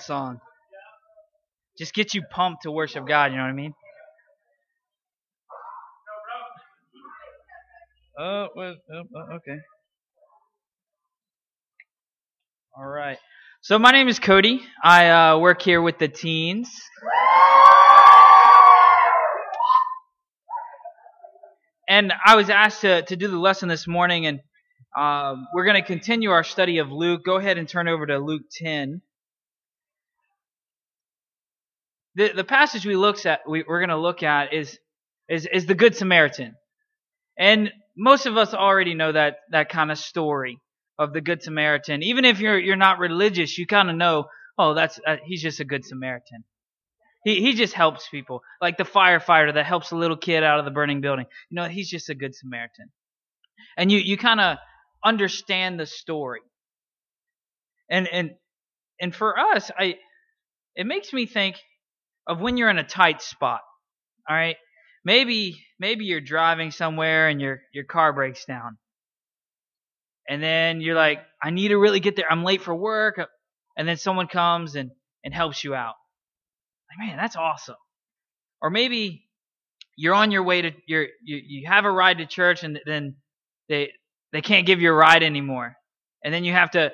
song. Just get you pumped to worship God, you know what I mean? Oh, well, oh, okay. All right. So my name is Cody. I uh, work here with the teens. And I was asked to, to do the lesson this morning, and um, we're going to continue our study of Luke. Go ahead and turn over to Luke 10. The, the passage we looks at, we, we're going to look at is, is, is the Good Samaritan. And most of us already know that, that kind of story of the Good Samaritan. Even if you're, you're not religious, you kind of know, oh, that's, uh, he's just a Good Samaritan. He, he just helps people. Like the firefighter that helps a little kid out of the burning building. You know, he's just a Good Samaritan. And you, you kind of understand the story. And and and for us, I it makes me think of when you're in a tight spot. All right? Maybe maybe you're driving somewhere and your your car breaks down. And then you're like, I need to really get there. I'm late for work. And then someone comes and, and helps you out. Like, man, that's awesome. Or maybe you're on your way to your you, you have a ride to church and then they they can't give you a ride anymore. And then you have to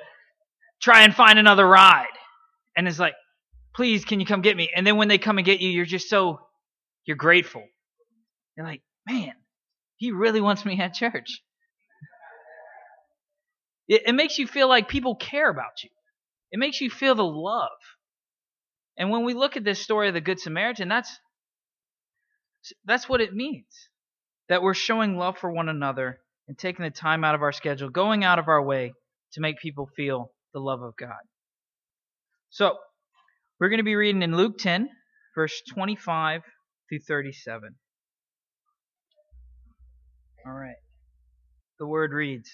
try and find another ride. And it's like, please, can you come get me? And then when they come and get you, you're just so, you're grateful. You're like, man, he really wants me at church. It, it makes you feel like people care about you. It makes you feel the love. And when we look at this story of the Good Samaritan, that's that's what it means. That we're showing love for one another and taking the time out of our schedule, going out of our way to make people feel the love of God. So, we're going to be reading in Luke 10, verse 25 through 37. All right. The word reads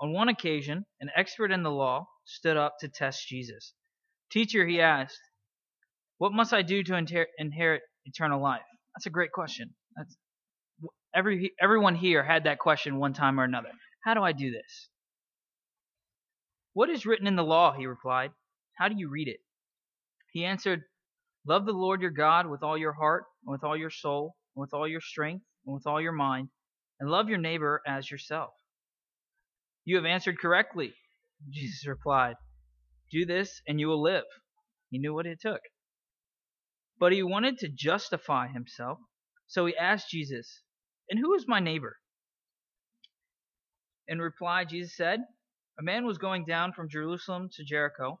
On one occasion, an expert in the law stood up to test Jesus. Teacher, he asked, What must I do to inherit eternal life? That's a great question. That's Every, everyone here had that question one time or another. How do I do this? What is written in the law? He replied. How do you read it? He answered, Love the Lord your God with all your heart, and with all your soul, and with all your strength, and with all your mind, and love your neighbor as yourself. You have answered correctly, Jesus replied. Do this, and you will live. He knew what it took. But he wanted to justify himself, so he asked Jesus, and who is my neighbor? In reply, Jesus said, A man was going down from Jerusalem to Jericho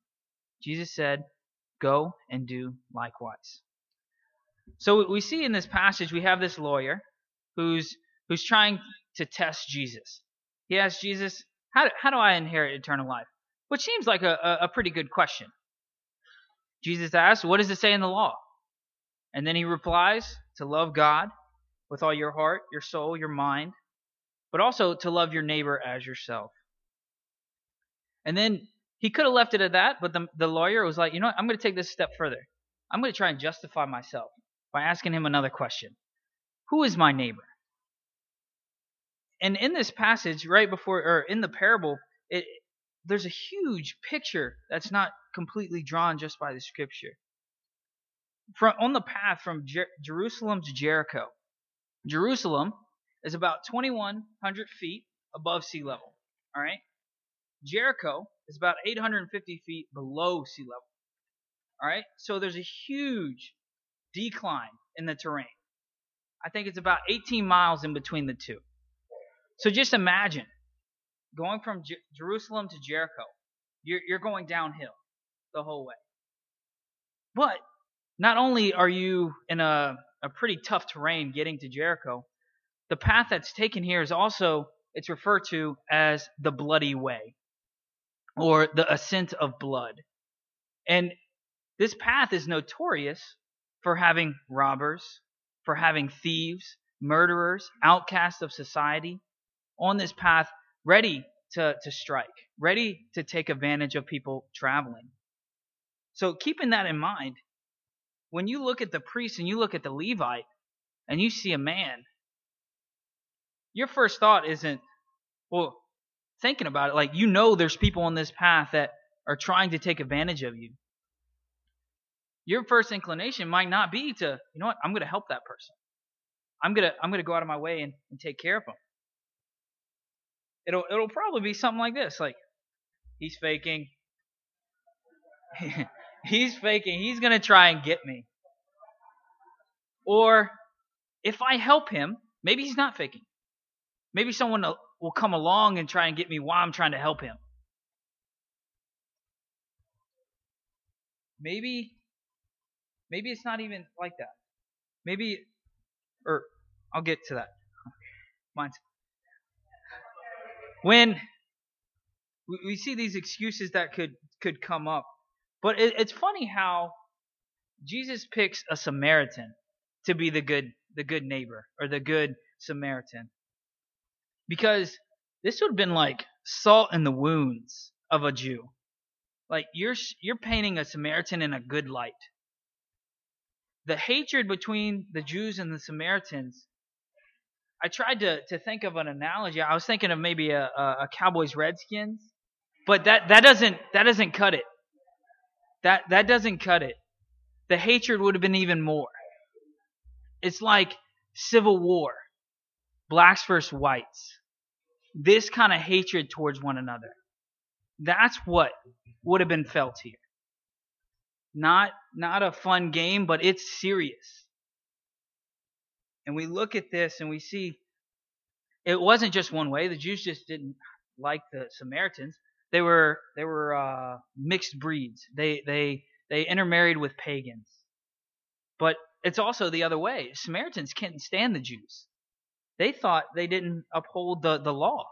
Jesus said, Go and do likewise. So we see in this passage we have this lawyer who's who's trying to test Jesus. He asks Jesus, How do, how do I inherit eternal life? Which seems like a, a pretty good question. Jesus asks, What does it say in the law? And then he replies, to love God with all your heart, your soul, your mind, but also to love your neighbor as yourself. And then he could have left it at that, but the, the lawyer was like, you know what? I'm going to take this a step further. I'm going to try and justify myself by asking him another question Who is my neighbor? And in this passage, right before, or in the parable, it, there's a huge picture that's not completely drawn just by the scripture from on the path from Jer- Jerusalem to Jericho. Jerusalem is about 2,100 feet above sea level. All right. Jericho is about 850 feet below sea level. All right? So there's a huge decline in the terrain. I think it's about 18 miles in between the two. So just imagine going from Jer- Jerusalem to Jericho. You're, you're going downhill the whole way. But not only are you in a, a pretty tough terrain getting to Jericho, the path that's taken here is also it's referred to as the bloody way or the ascent of blood. And this path is notorious for having robbers, for having thieves, murderers, outcasts of society on this path ready to, to strike, ready to take advantage of people traveling. So keeping that in mind, when you look at the priest and you look at the Levite and you see a man, your first thought isn't, well, thinking about it, like you know there's people on this path that are trying to take advantage of you. Your first inclination might not be to, you know what, I'm going to help that person. I'm gonna I'm gonna go out of my way and, and take care of them. It'll it'll probably be something like this, like he's faking. he's faking. He's gonna try and get me. Or if I help him, maybe he's not faking. Maybe someone will come along and try and get me while I'm trying to help him. Maybe maybe it's not even like that. Maybe or I'll get to that. Mine's when we see these excuses that could could come up, but it, it's funny how Jesus picks a Samaritan to be the good the good neighbor or the good Samaritan because this would have been like salt in the wounds of a Jew. Like you're you're painting a Samaritan in a good light. The hatred between the Jews and the Samaritans I tried to, to think of an analogy. I was thinking of maybe a, a, a Cowboys Redskins, but that, that doesn't that doesn't cut it. That that doesn't cut it. The hatred would have been even more. It's like civil war, blacks versus whites. This kind of hatred towards one another. That's what would have been felt here. Not not a fun game, but it's serious. And we look at this and we see it wasn't just one way. The Jews just didn't like the Samaritans. They were they were uh, mixed breeds. They they they intermarried with pagans. But it's also the other way. Samaritans can't stand the Jews. They thought they didn't uphold the, the law.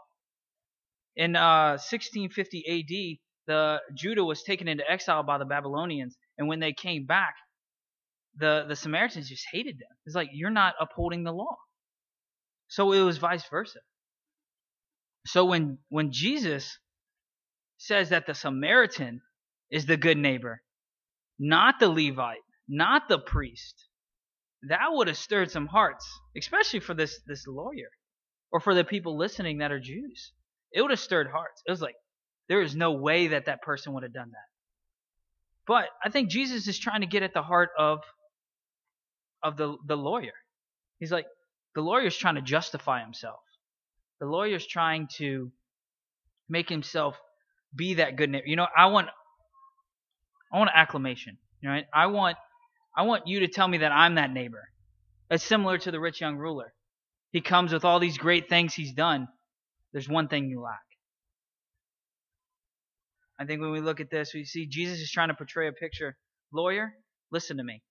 In uh, 1650 AD, the Judah was taken into exile by the Babylonians, and when they came back, the, the Samaritans just hated them. It's like, you're not upholding the law. So it was vice versa. So when, when Jesus says that the Samaritan is the good neighbor, not the Levite, not the priest, that would have stirred some hearts, especially for this, this lawyer or for the people listening that are Jews. It would have stirred hearts. It was like, there is no way that that person would have done that. But I think Jesus is trying to get at the heart of of the, the lawyer. He's like, the lawyer's trying to justify himself. The lawyer's trying to make himself be that good neighbor. You know, I want I want acclamation. Right? I want I want you to tell me that I'm that neighbor. It's similar to the rich young ruler. He comes with all these great things he's done. There's one thing you lack. I think when we look at this, we see Jesus is trying to portray a picture. Lawyer, listen to me.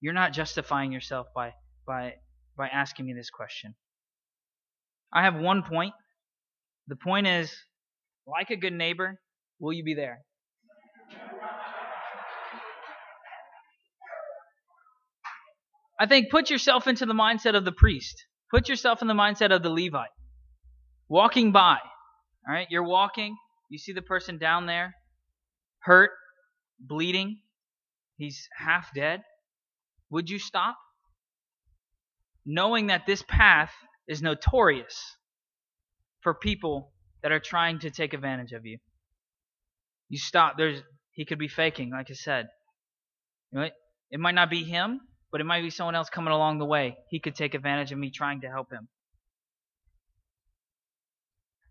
You're not justifying yourself by by by asking me this question. I have one point. The point is, like a good neighbor, will you be there? I think put yourself into the mindset of the priest. Put yourself in the mindset of the Levite. Walking by. All right, you're walking, you see the person down there, hurt, bleeding, he's half dead. Would you stop? Knowing that this path is notorious for people that are trying to take advantage of you. You stop. There's he could be faking, like I said. It might not be him, but it might be someone else coming along the way. He could take advantage of me trying to help him.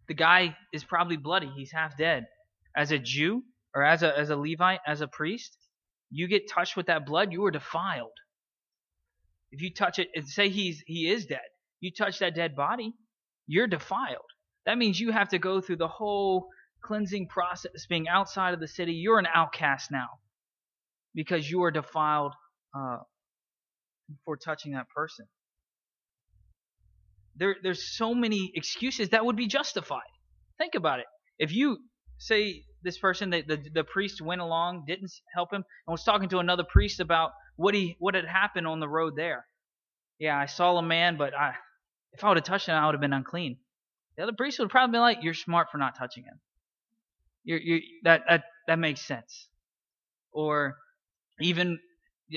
The guy is probably bloody. He's half dead. As a Jew or as a as a Levite, as a priest, you get touched with that blood, you are defiled. If you touch it and say he's he is dead, you touch that dead body, you're defiled. That means you have to go through the whole cleansing process, being outside of the city. You're an outcast now because you are defiled uh, for touching that person. There, there's so many excuses that would be justified. Think about it. If you say this person, the, the, the priest went along, didn't help him, and was talking to another priest about what he what had happened on the road there. Yeah, I saw a man, but I, if I would have touched him, I would have been unclean. The other priest would probably be like, "You're smart for not touching him. You're, you're, that that that makes sense." Or even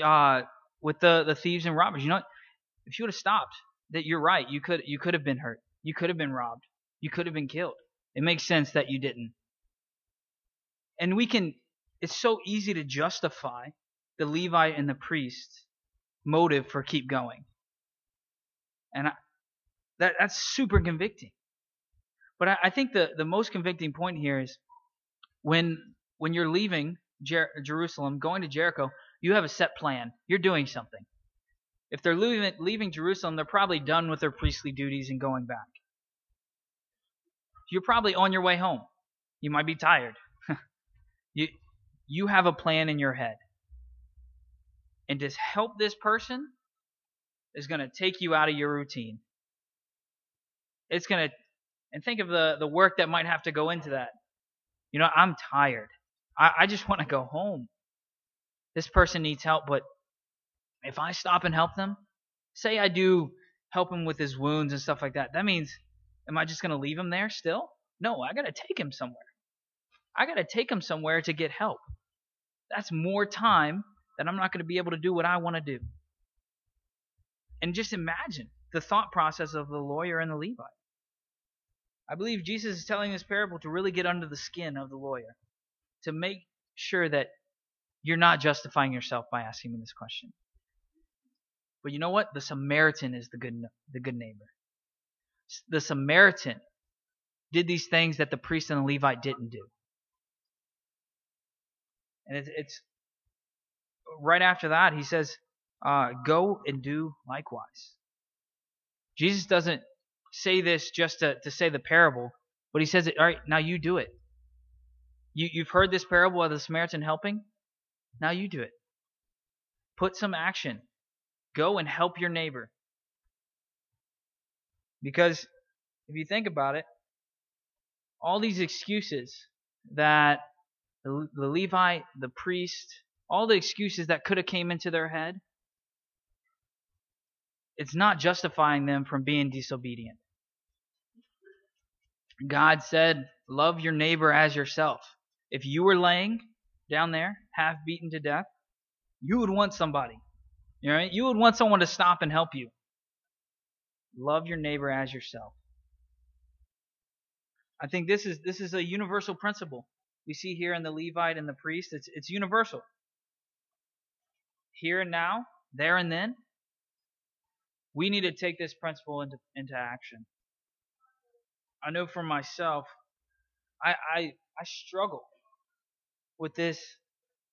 uh, with the the thieves and robbers, you know, if you would have stopped, that you're right. You could you could have been hurt. You could have been robbed. You could have been killed. It makes sense that you didn't. And we can. It's so easy to justify the Levite and the priest motive for keep going. And I, that that's super convicting. But I, I, think the, the most convicting point here is when when you're leaving Jer- Jerusalem, going to Jericho, you have a set plan. You're doing something. If they're leaving, leaving Jerusalem, they're probably done with their priestly duties and going back. You're probably on your way home. You might be tired. you you have a plan in your head. And to help this person is going to take you out of your routine. It's going to and think of the, the work that might have to go into that. You know, I'm tired. I, I just want to go home. This person needs help, but if I stop and help them, say I do help him with his wounds and stuff like that, that means, am I just going to leave him there still? No, I got to take him somewhere. I got to take him somewhere to get help. That's more time that I'm not going to be able to do what I want to do. And just imagine the thought process of the lawyer and the Levite. I believe Jesus is telling this parable to really get under the skin of the lawyer, to make sure that you're not justifying yourself by asking me this question. But you know what? The Samaritan is the good the good neighbor. The Samaritan did these things that the priest and the Levite didn't do. And it's, it's right after that he says, uh, "Go and do likewise." Jesus doesn't say this just to, to say the parable, but he says all right, now you do it. You, you've heard this parable of the Samaritan helping. Now you do it. Put some action. Go and help your neighbor. Because if you think about it, all these excuses that the, Levite, the priest, all the excuses that could have came into their head, it's not justifying them from being disobedient. God said, Love your neighbor as yourself. If you were laying down there, half beaten to death, you would want somebody. You, you would want someone to stop and help you. Love your neighbor as yourself. I think this is this is a universal principle. We see here in the Levite and the priest, it's it's universal. Here and now, there and then, we need to take this principle into, into action. I know for myself, I, I, I struggle with this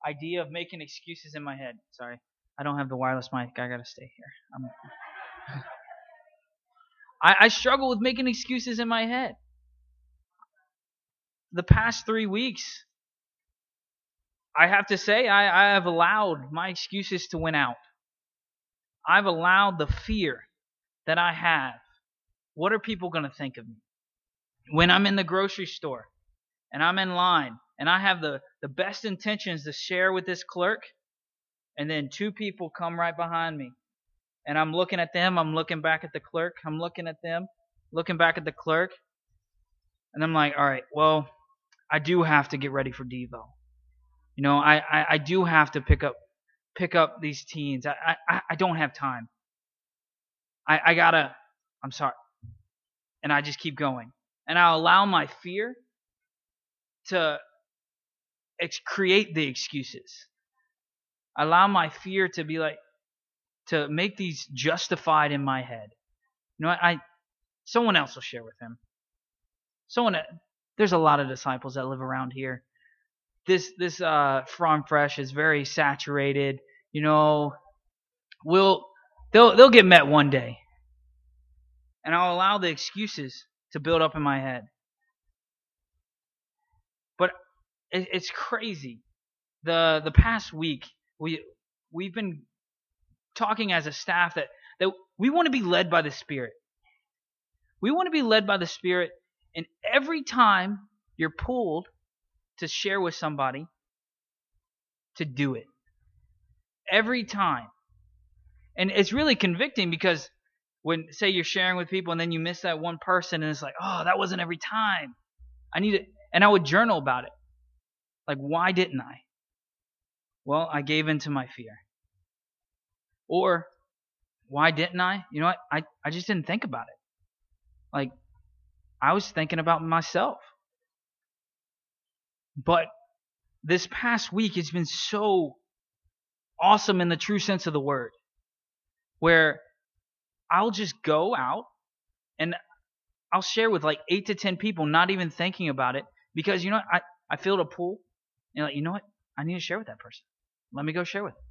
idea of making excuses in my head. Sorry, I don't have the wireless mic. I gotta stay here. I'm, I, I struggle with making excuses in my head. The past three weeks, I have to say, I, I have allowed my excuses to win out. I've allowed the fear that I have. What are people going to think of me? when I'm in the grocery store and I'm in line and I have the, the best intentions to share with this clerk, and then two people come right behind me. And I'm looking at them, I'm looking back at the clerk, I'm looking at them, looking back at the clerk, and I'm like, all right, well, I do have to get ready for Devo. You know, I, I, I do have to pick up pick up these teens. I, I, I don't have time. I, I gotta I'm sorry. And I just keep going and I allow my fear to ex- create the excuses. Allow my fear to be like to make these justified in my head. You know what? I someone else will share with him. Someone there's a lot of disciples that live around here. this this uh farm fresh is very saturated. You know, we'll they'll they'll get met one day, and I'll allow the excuses to build up in my head. But it, it's crazy. The the past week we we've been talking as a staff that that we want to be led by the Spirit. We want to be led by the Spirit, and every time you're pulled to share with somebody, to do it. Every time. And it's really convicting because when, say, you're sharing with people and then you miss that one person and it's like, oh, that wasn't every time. I need it. And I would journal about it. Like, why didn't I? Well, I gave in to my fear. Or, why didn't I? You know what? I, I just didn't think about it. Like, I was thinking about myself. But this past week has been so awesome in the true sense of the word, where I'll just go out and I'll share with like eight to ten people, not even thinking about it, because you know? I I filled a pool, and like you know what? I need to share with that person. Let me go share with. Them.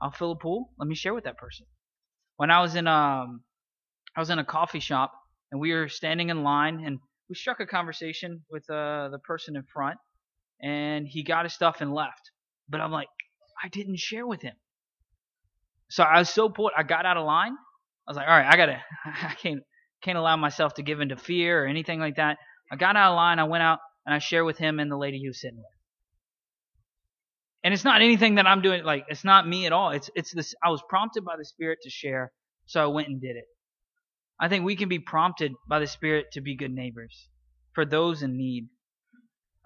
I'll fill a pool. Let me share with that person. When I was in um, I was in a coffee shop and we were standing in line and we struck a conversation with uh, the person in front and he got his stuff and left. But I'm like, I didn't share with him. So I was so pulled. I got out of line. I was like, all right, I gotta, I can't, can't allow myself to give into fear or anything like that. I got out of line. I went out and I shared with him and the lady he was sitting with. And it's not anything that I'm doing. Like it's not me at all. It's it's this. I was prompted by the Spirit to share, so I went and did it. I think we can be prompted by the Spirit to be good neighbors for those in need.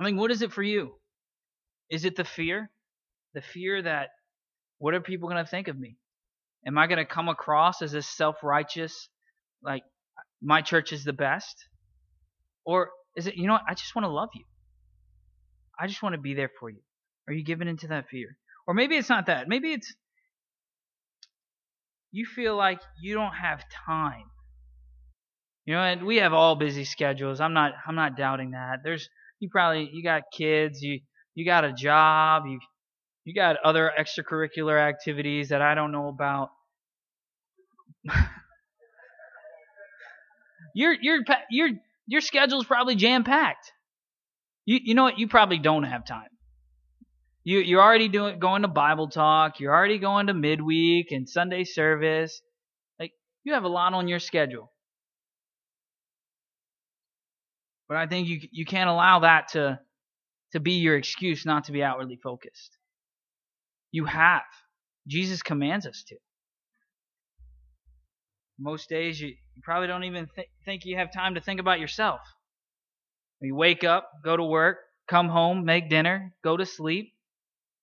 I mean, what is it for you? Is it the fear? The fear that what are people going to think of me? Am I going to come across as this self righteous, like my church is the best? Or is it, you know what? I just want to love you. I just want to be there for you. Are you giving into that fear? Or maybe it's not that. Maybe it's you feel like you don't have time. You know, and we have all busy schedules. I'm not I'm not doubting that. There's you probably you got kids, you you got a job, you you got other extracurricular activities that I don't know about. your your your your schedule's probably jam packed. You you know what? You probably don't have time. You you're already doing going to Bible talk. You're already going to midweek and Sunday service. Like you have a lot on your schedule. But I think you you can't allow that to to be your excuse not to be outwardly focused. You have. Jesus commands us to. Most days you, you probably don't even th- think you have time to think about yourself. You wake up, go to work, come home, make dinner, go to sleep,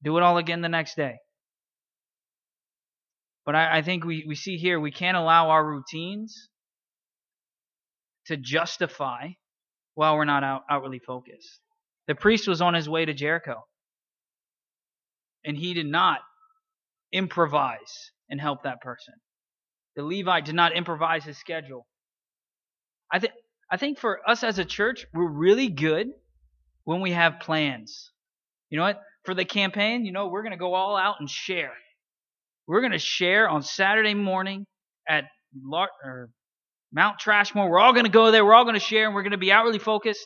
do it all again the next day. But I, I think we, we see here we can't allow our routines to justify while we're not out, outwardly focused. The priest was on his way to Jericho, and he did not improvise and help that person. The Levite did not improvise his schedule. I think I think for us as a church, we're really good when we have plans. You know what? For the campaign, you know, we're going to go all out and share. We're going to share on Saturday morning at Lar- Mount Trashmore. We're all going to go there. We're all going to share, and we're going to be outwardly focused.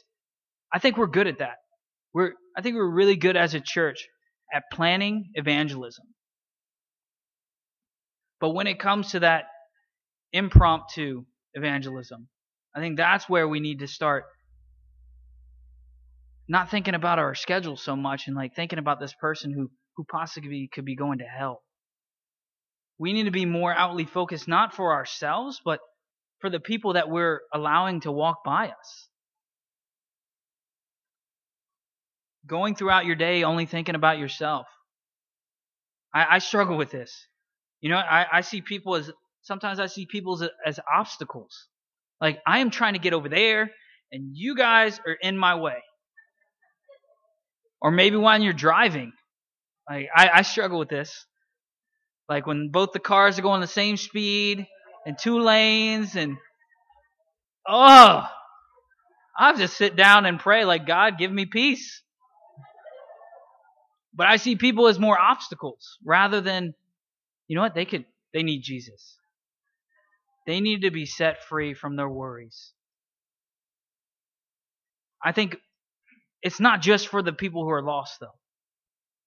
I think we're good at that. We're, I think we're really good as a church at planning evangelism. But when it comes to that impromptu evangelism, I think that's where we need to start not thinking about our schedule so much and like thinking about this person who, who possibly could be going to hell. We need to be more outwardly focused, not for ourselves, but for the people that we're allowing to walk by us. Going throughout your day only thinking about yourself. I, I struggle with this. You know, I, I see people as sometimes I see people as, as obstacles. Like I am trying to get over there, and you guys are in my way. Or maybe when you're driving, like I, I struggle with this. Like when both the cars are going the same speed, and two lanes and oh i to sit down and pray like god give me peace. But I see people as more obstacles rather than, you know what, they could, they need Jesus. They need to be set free from their worries. I think it's not just for the people who are lost, though.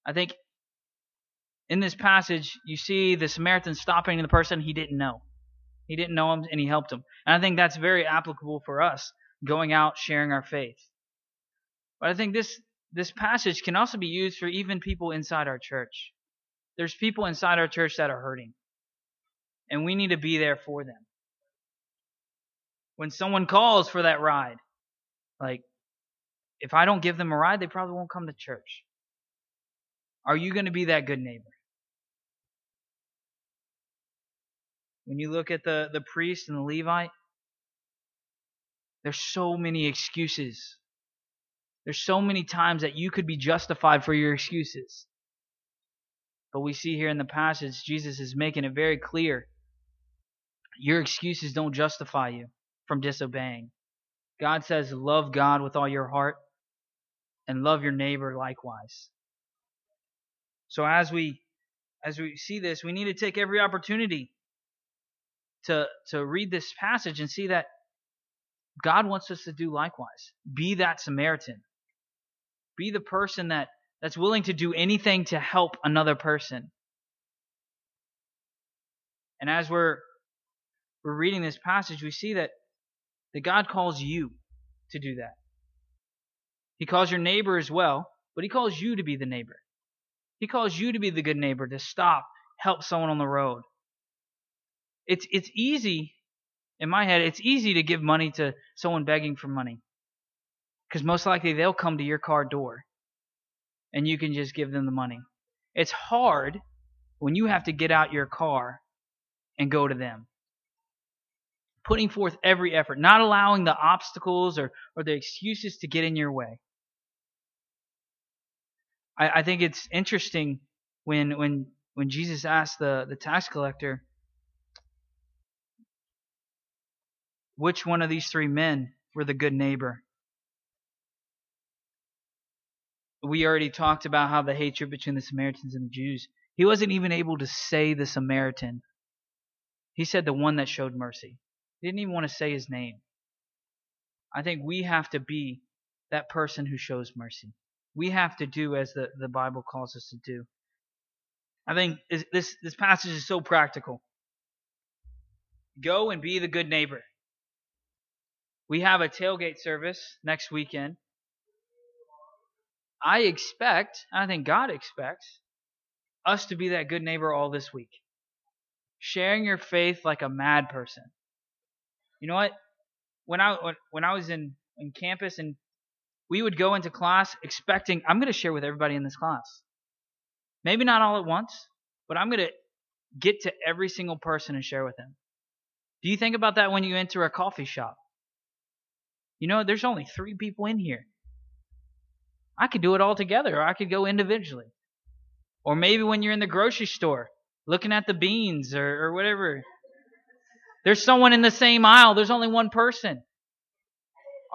I think in this passage, you see the Samaritan stopping the person he didn't know. He didn't know him and he helped him. And I think that's very applicable for us going out sharing our faith. But I think this this passage can also be used for even people inside our church. There's people inside our church that are hurting. And we need to be there for them. When someone calls for that ride, like if I don't give them a ride, they probably won't come to church. Are you going to be that good neighbor? When you look at the, the priest and the Levite, there's so many excuses. There's so many times that you could be justified for your excuses. But we see here in the passage, Jesus is making it very clear your excuses don't justify you from disobeying. God says, love God with all your heart and love your neighbor likewise. So as we as we see this, we need to take every opportunity to to read this passage and see that God wants us to do likewise. Be that Samaritan. Be the person that that's willing to do anything to help another person. And as we're we're reading this passage, we see that that God calls you to do that. He calls your neighbor as well, but he calls you to be the neighbor. He calls you to be the good neighbor, to stop, help someone on the road. It's it's easy in my head, it's easy to give money to someone begging for money. Because most likely they'll come to your car door and you can just give them the money. It's hard when you have to get out your car and go to them. Putting forth every effort, not allowing the obstacles or, or the excuses to get in your way. I, I think it's interesting when when when Jesus asked the, the tax collector, which one of these three men were the good neighbor? We already talked about how the hatred between the Samaritans and the Jews. He wasn't even able to say the Samaritan. He said the one that showed mercy. He didn't even want to say his name. I think we have to be that person who shows mercy. We have to do as the, the Bible calls us to do. I think this, this passage is so practical. Go and be the good neighbor. We have a tailgate service next weekend. I expect, I think God expects, us to be that good neighbor all this week. Sharing your faith like a mad person. You know what? When I when I was in, in campus and we would go into class expecting I'm going to share with everybody in this class. Maybe not all at once, but I'm going to get to every single person and share with them. Do you think about that when you enter a coffee shop? You know, there's only three people in here. I could do it all together, or I could go individually. Or maybe when you're in the grocery store looking at the beans or, or whatever, there's someone in the same aisle, there's only one person.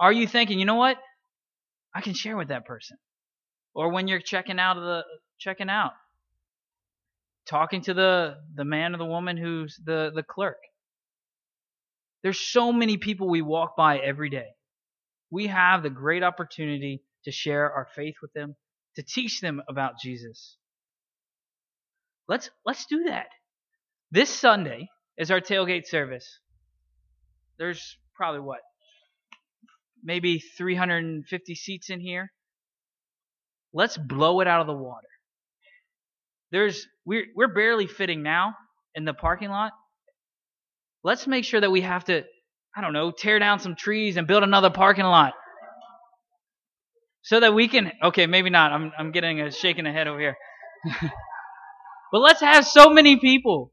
Are you thinking, you know what? I can share with that person. Or when you're checking out of the checking out, talking to the the man or the woman who's the the clerk. There's so many people we walk by every day. We have the great opportunity to share our faith with them, to teach them about Jesus. Let's let's do that. This Sunday is our tailgate service. There's probably what maybe 350 seats in here. Let's blow it out of the water. There's we're we're barely fitting now in the parking lot. Let's make sure that we have to I don't know, tear down some trees and build another parking lot. So that we can okay, maybe not. I'm I'm getting a shaking a head over here. but let's have so many people.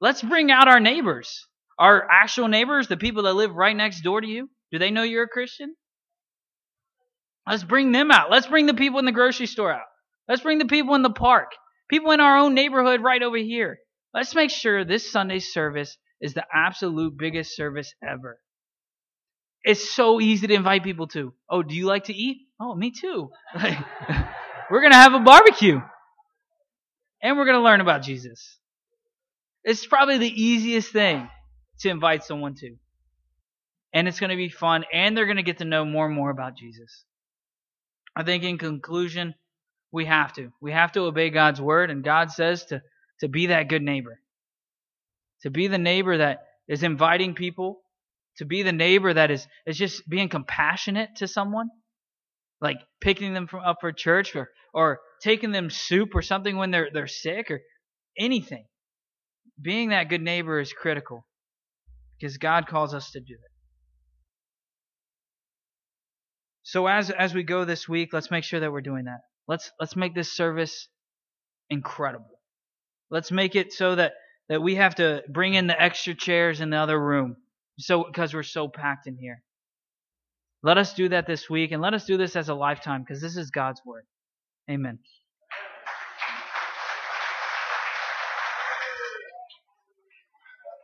Let's bring out our neighbors. Our actual neighbors, the people that live right next door to you. Do they know you're a Christian? Let's bring them out. Let's bring the people in the grocery store out. Let's bring the people in the park. People in our own neighborhood right over here. Let's make sure this Sunday service is the absolute biggest service ever. It's so easy to invite people to. Oh, do you like to eat? Oh, me too. we're going to have a barbecue. And we're going to learn about Jesus. It's probably the easiest thing to invite someone to. And it's going to be fun, and they're going to get to know more and more about Jesus. I think in conclusion, we have to. We have to obey God's word, and God says to, to be that good neighbor. To be the neighbor that is inviting people, to be the neighbor that is, is just being compassionate to someone, like picking them from, up for church or, or taking them soup or something when they're, they're sick or anything. Being that good neighbor is critical because God calls us to do it. So as as we go this week, let's make sure that we're doing that. Let's let's make this service incredible. Let's make it so that that we have to bring in the extra chairs in the other room so because we're so packed in here. Let us do that this week and let us do this as a lifetime because this is God's word. Amen.